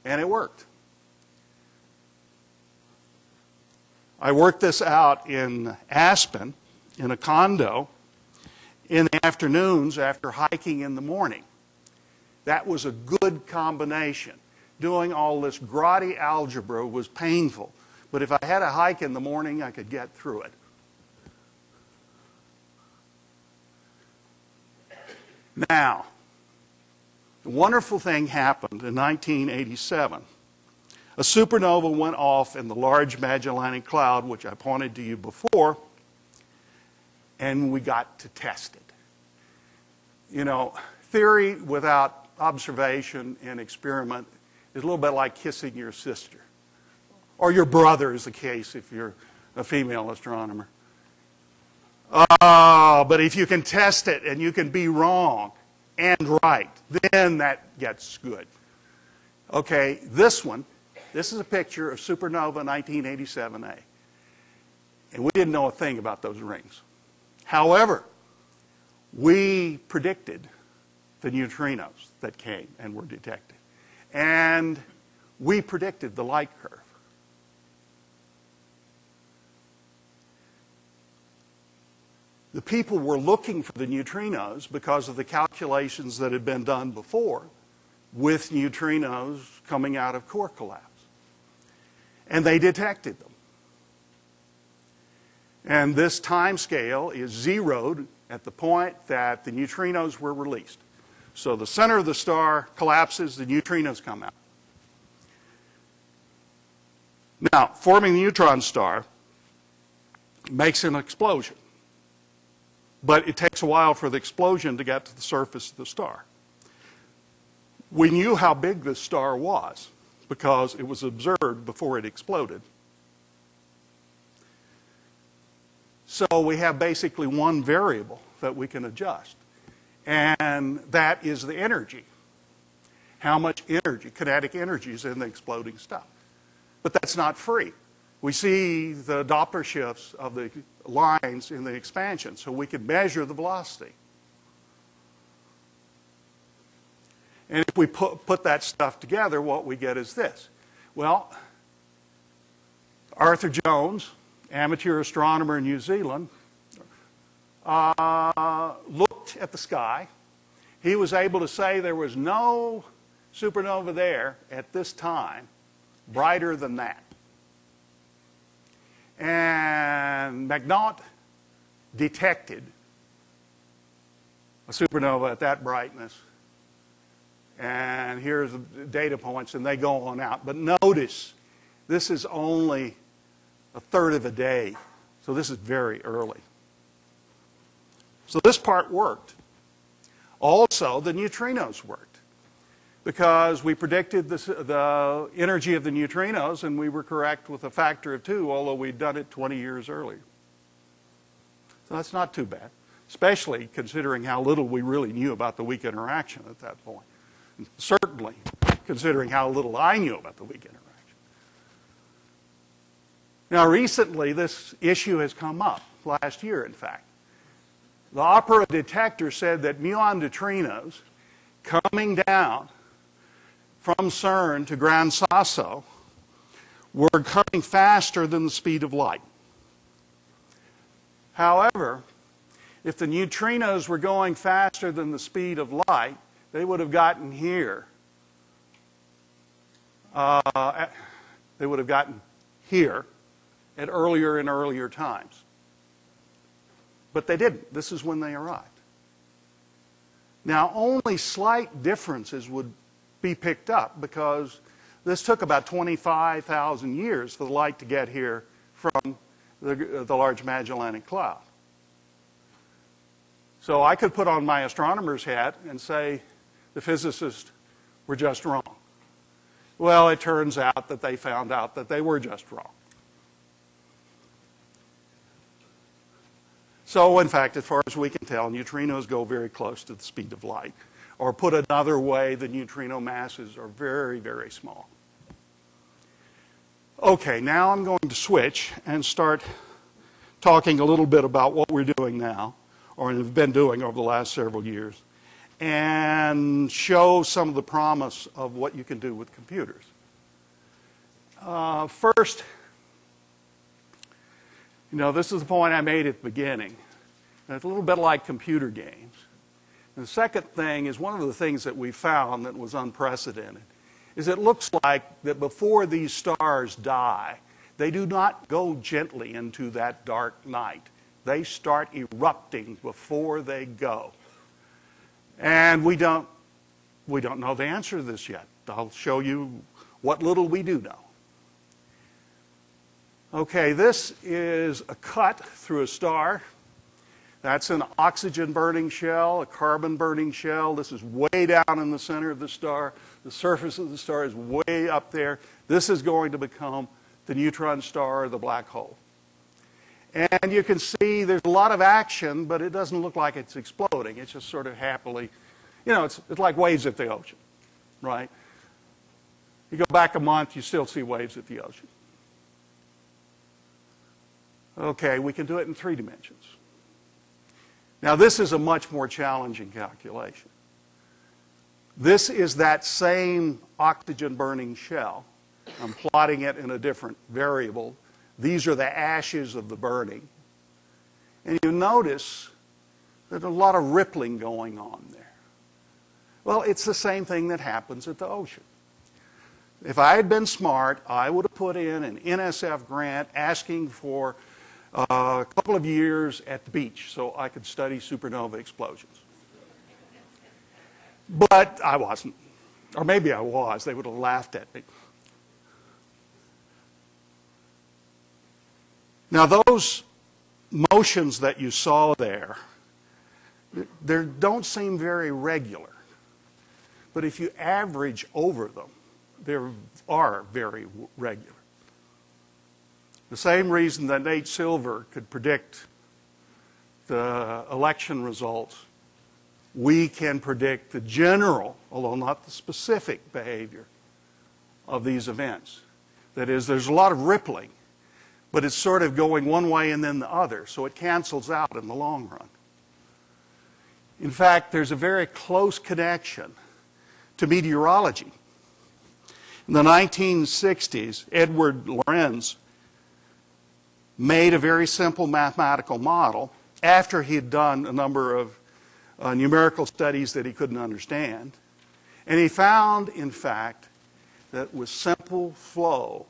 And it worked. I worked this out in Aspen in a condo in the afternoons after hiking in the morning. That was a good combination. Doing all this grotty algebra was painful, but if I had a hike in the morning, I could get through it. Now, the wonderful thing happened in 1987 a supernova went off in the Large Magellanic Cloud, which I pointed to you before, and we got to test it. You know, theory without observation and experiment is a little bit like kissing your sister. Or your brother is the case if you're a female astronomer. Oh, but if you can test it and you can be wrong and right, then that gets good. Okay, this one this is a picture of supernova 1987A. And we didn't know a thing about those rings. However, we predicted the neutrinos that came and were detected. And we predicted the light curve. The people were looking for the neutrinos because of the calculations that had been done before with neutrinos coming out of core collapse and they detected them. And this time scale is zeroed at the point that the neutrinos were released. So the center of the star collapses, the neutrinos come out. Now, forming the neutron star makes an explosion. But it takes a while for the explosion to get to the surface of the star. We knew how big this star was because it was observed before it exploded. So we have basically one variable that we can adjust, and that is the energy. How much energy, kinetic energy, is in the exploding stuff. But that's not free. We see the Doppler shifts of the lines in the expansion, so we could measure the velocity. And if we put, put that stuff together, what we get is this. Well, Arthur Jones, amateur astronomer in New Zealand, uh, looked at the sky. He was able to say there was no supernova there at this time brighter than that. And McNaught detected a supernova at that brightness. And here's the data points, and they go on out. But notice, this is only a third of a day. So this is very early. So this part worked. Also, the neutrinos worked because we predicted the energy of the neutrinos and we were correct with a factor of two, although we'd done it 20 years earlier. So that's not too bad, especially considering how little we really knew about the weak interaction at that point. And *laughs* certainly considering how little I knew about the weak interaction. Now, recently, this issue has come up, last year, in fact. The OPERA detector said that muon neutrinos coming down from CERN to Gran Sasso were coming faster than the speed of light. However, if the neutrinos were going faster than the speed of light, they would have gotten here. Uh, they would have gotten here at earlier and earlier times. But they didn't. This is when they arrived. Now, only slight differences would be picked up because this took about 25,000 years for the light to get here from the, the Large Magellanic Cloud. So I could put on my astronomer's hat and say the physicists were just wrong. Well, it turns out that they found out that they were just wrong. So, in fact, as far as we can tell, neutrinos go very close to the speed of light. Or put another way, the neutrino masses are very, very small. Okay, now I'm going to switch and start talking a little bit about what we're doing now, or have been doing over the last several years, and show some of the promise of what you can do with computers. Uh, first, you know, this is the point I made at the beginning. It's a little bit like computer games. And the second thing is one of the things that we found that was unprecedented is it looks like that before these stars die, they do not go gently into that dark night. They start erupting before they go. And we don't, we don't know the answer to this yet. I'll show you what little we do know. Okay, this is a cut through a star. That's an oxygen burning shell, a carbon burning shell. This is way down in the center of the star. The surface of the star is way up there. This is going to become the neutron star, or the black hole. And you can see there's a lot of action, but it doesn't look like it's exploding. It's just sort of happily, you know, it's, it's like waves at the ocean, right? You go back a month, you still see waves at the ocean. Okay, we can do it in three dimensions. Now, this is a much more challenging calculation. This is that same oxygen burning shell. I'm plotting it in a different variable. These are the ashes of the burning. And you notice there's a lot of rippling going on there. Well, it's the same thing that happens at the ocean. If I had been smart, I would have put in an NSF grant asking for a couple of years at the beach so I could study supernova explosions. But I wasn't. Or maybe I was. They would have laughed at me. Now, those motions that you saw there, they don't seem very regular. But if you average over them, they are very regular. The same reason that Nate Silver could predict the election results, we can predict the general, although not the specific, behavior of these events. That is, there's a lot of rippling, but it's sort of going one way and then the other, so it cancels out in the long run. In fact, there's a very close connection to meteorology. In the 1960s, Edward Lorenz made a very simple mathematical model after he had done a number of uh, numerical studies that he couldn't understand. And he found, in fact, that with simple flow,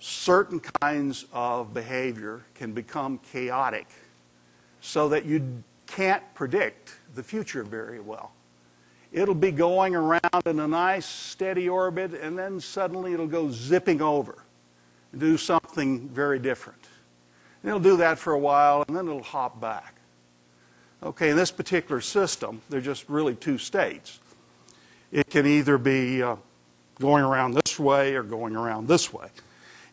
certain kinds of behavior can become chaotic so that you can't predict the future very well. It'll be going around in a nice steady orbit and then suddenly it'll go zipping over do something very different. And it'll do that for a while and then it'll hop back. Okay, in this particular system, there are just really two states. It can either be uh, going around this way or going around this way.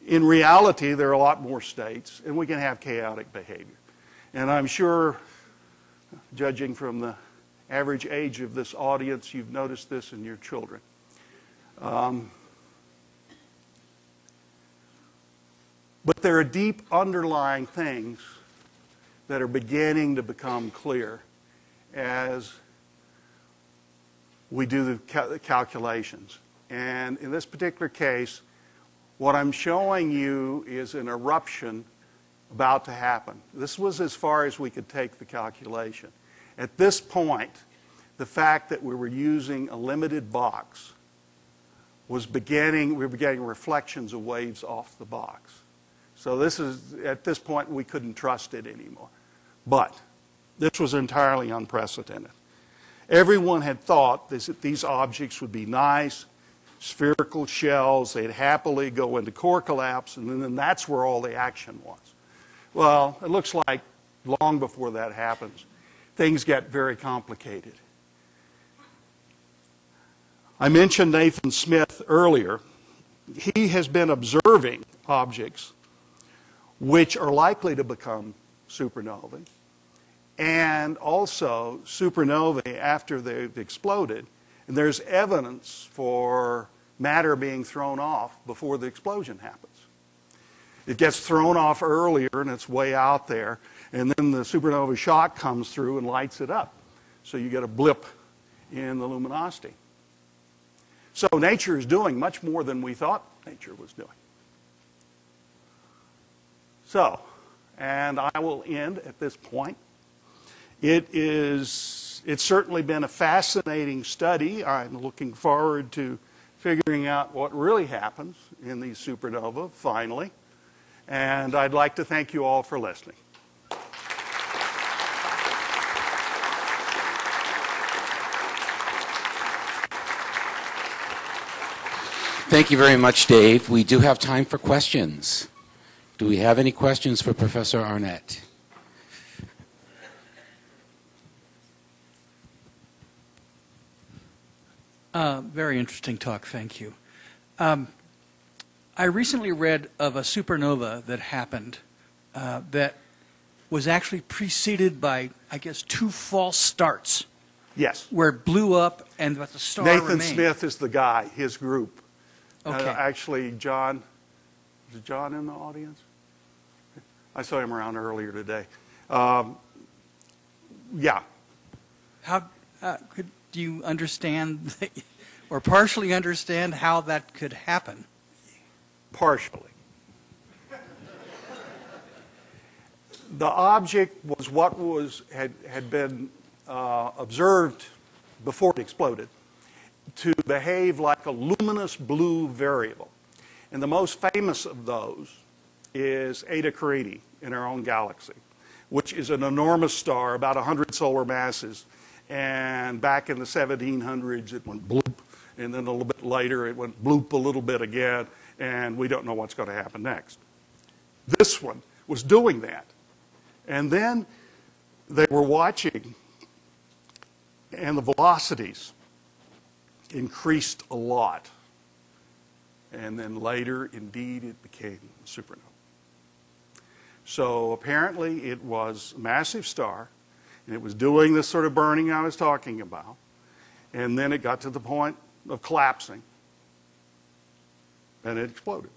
In reality, there are a lot more states, and we can have chaotic behavior. And I'm sure, judging from the average age of this audience, you've noticed this in your children. Um, but there are deep underlying things that are beginning to become clear as we do the cal- calculations. And in this particular case, what I'm showing you is an eruption about to happen. This was as far as we could take the calculation. At this point, the fact that we were using a limited box was beginning, we were getting reflections of waves off the box. So this is, at this point, we couldn't trust it anymore. But this was entirely unprecedented. Everyone had thought this, that these objects would be nice, spherical shells. They'd happily go into core collapse, and then that's where all the action was. Well, it looks like long before that happens, things get very complicated. I mentioned Nathan Smith earlier. He has been observing objects which are likely to become supernovae and also supernovae after they've exploded. And there's evidence for matter being thrown off before the explosion happens. It gets thrown off earlier and it's way out there, and then the supernova shock comes through and lights it up. So you get a blip in the luminosity. So nature is doing much more than we thought nature was doing. So, and I will end at this point. It is, it's certainly been a fascinating study. I'm looking forward to figuring out what really happens in these supernova finally. And I'd like to thank you all for listening. Thank you very much, Dave. We do have time for questions. Do we have any questions for Professor Arnett? Uh, very interesting talk, thank you. Um, I recently read of a supernova that happened uh, that was actually preceded by, I guess, two false starts, Yes. where it blew up and but the star Nathan remained. Smith is the guy, his group. Uh, Okay. actually, John, is John in the audience? I saw him around earlier today. Um, yeah, How uh, could do you understand, or partially understand, how that could happen? partially. the object was what was had, had been uh, observed before it exploded to behave like a luminous blue variable. And the most famous of those is Eta Carinae in our own galaxy, which is an enormous star, about 100 solar masses. And back in the 1700s, it went bloop. And then a little bit later, it went bloop a little bit again. And we don't know what's going to happen next. This one was doing that. And then they were watching, and the velocities increased a lot. And then later, indeed, it became supernova. So apparently, it was a massive star, and it was doing this sort of burning I was talking about. And then it got to the point of collapsing, and it exploded.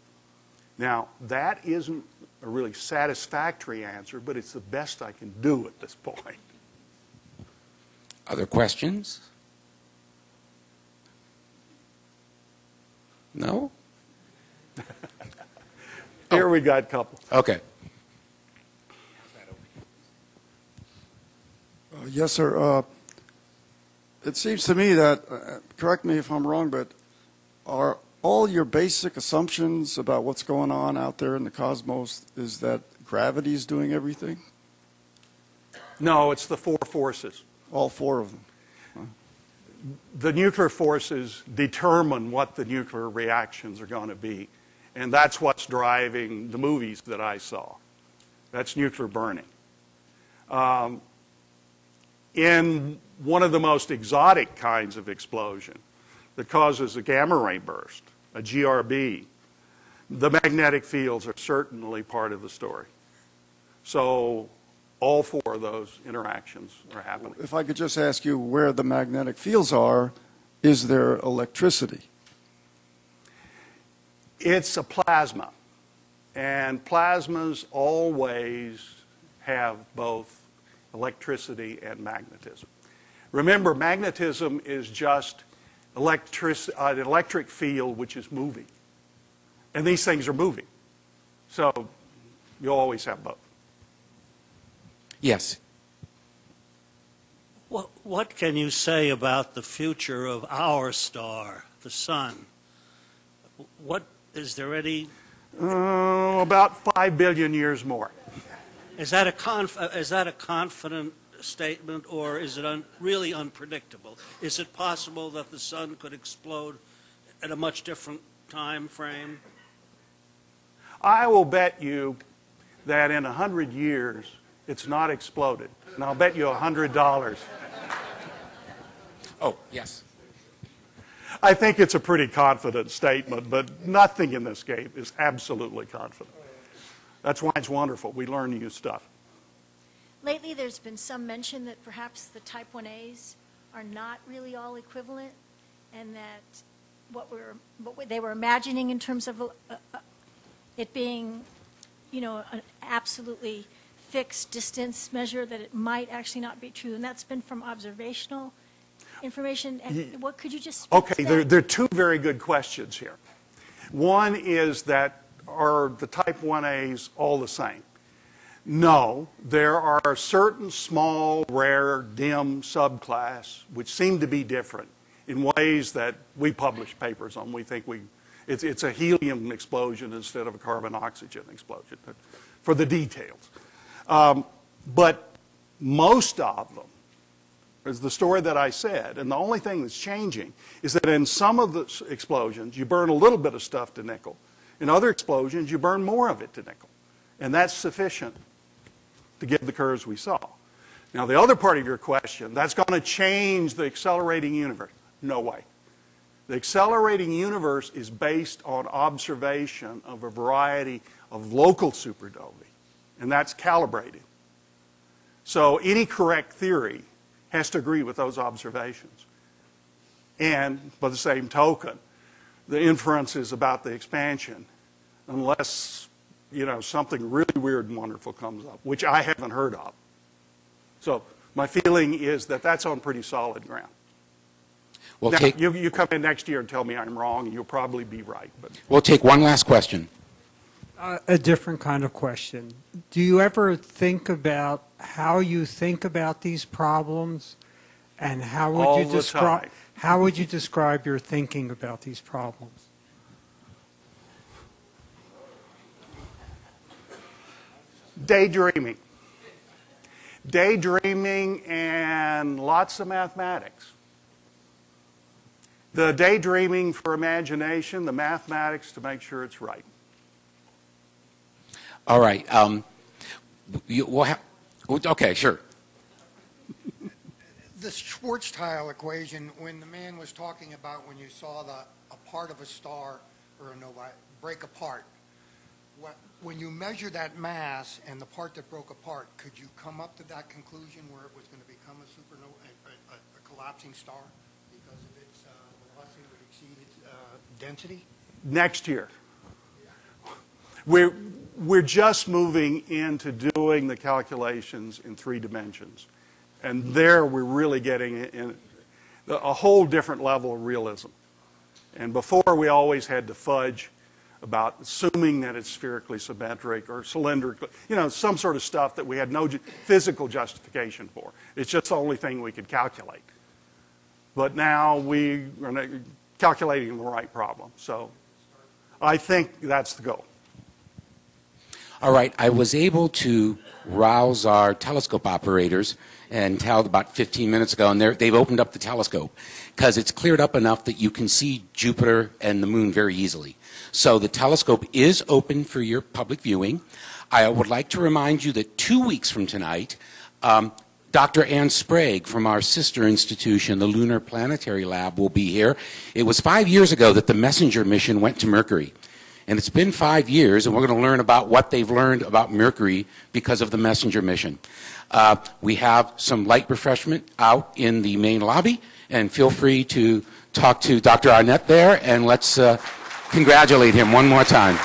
Now, that isn't a really satisfactory answer, but it's the best I can do at this point. Other questions? No? *laughs* Here we got a couple. Okay. Yes, sir. Uh, It seems to me that, uh, correct me if I'm wrong, but are all your basic assumptions about what's going on out there in the cosmos is that gravity is doing everything? No, it's the four forces. All four of them? The nuclear forces determine what the nuclear reactions are going to be. And that's what's driving the movies that I saw. That's nuclear burning. Um, in one of the most exotic kinds of explosion that causes a gamma ray burst, a GRB, the magnetic fields are certainly part of the story. So all four of those interactions are happening. If I could just ask you where the magnetic fields are, is there electricity? It's a plasma, and plasmas always have both electricity and magnetism. Remember, magnetism is just electric, an electric field which is moving, and these things are moving. So you'll always have both. Yes. What, what can you say about the future of our star, the sun? What is there any? Uh, about five billion years more. Is that a conf, uh, is that a confident statement, or is it un, really unpredictable? Is it possible that the sun could explode at a much different time frame? I will bet you that in a hundred years it's not exploded, and I'll bet you a hundred dollars. Oh, yes. I think it's a pretty confident statement, but nothing in this game is absolutely confident. That's why it's wonderful. We learn new stuff. Lately, there's been some mention that perhaps the type 1As are not really all equivalent, and that what we're, what they were imagining in terms of uh, uh, it being, you know, an absolutely fixed distance measure, that it might actually not be true, and that's been from observational information. And what, could you just Okay, there, there are two very good questions here. One is that are the type 1As all the same? No, there are certain small, rare, dim subclass which seem to be different in ways that we publish papers on. We think we, it's, it's a helium explosion instead of a carbon oxygen explosion, for the details. Um, but most of them is the story that I said, and the only thing that's changing is that in some of the explosions, you burn a little bit of stuff to nickel. In other explosions, you burn more of it to nickel. And that's sufficient to give the curves we saw. Now, the other part of your question, that's going to change the accelerating universe. No way. The accelerating universe is based on observation of a variety of local supernovae, and that's calibrated. So any correct theory has to agree with those observations. And by the same token, the inferences about the expansion, unless, you know, something really weird and wonderful comes up, which I haven't heard of. So my feeling is that that's on pretty solid ground. We'll now, take, you, you come in next year and tell me I'm wrong, and you'll probably be right. But we'll take one last question. Uh, a different kind of question. Do you ever think about how you think about these problems, and how would All you describe time. How would you describe your thinking about these problems? daydreaming. Daydreaming and lots of mathematics. The daydreaming for imagination, the mathematics to make sure it's right. All right. Um, you, we'll ha- okay, sure. The Schwarzschild equation, when the man was talking about when you saw the, a part of a star or a nova break apart, what, when you measure that mass and the part that broke apart, could you come up to that conclusion where it was going to become a supernova, a, a, a collapsing star because of its uh, velocity would exceed its uh, density? Next year. We're, we're just moving into doing the calculations in three dimensions. And there we're really getting in a whole different level of realism. And before, we always had to fudge about assuming that it's spherically symmetric or cylindrical, you know, some sort of stuff that we had no physical justification for. It's just the only thing we could calculate. But now we are calculating the right problem. So I think that's the goal. All right, I was able to rouse our telescope operators and tell about 15 minutes ago, and they've opened up the telescope because it's cleared up enough that you can see Jupiter and the moon very easily. So the telescope is open for your public viewing. I would like to remind you that two weeks from tonight, um, Dr. Ann Sprague from our sister institution, the Lunar Planetary Lab, will be here. It was five years ago that the Messenger mission went to Mercury. And it's been five years, and we're going to learn about what they've learned about Mercury because of the Messenger mission. Uh, we have some light refreshment out in the main lobby, and feel free to talk to Dr. Arnett there, and let's uh, congratulate him one more time.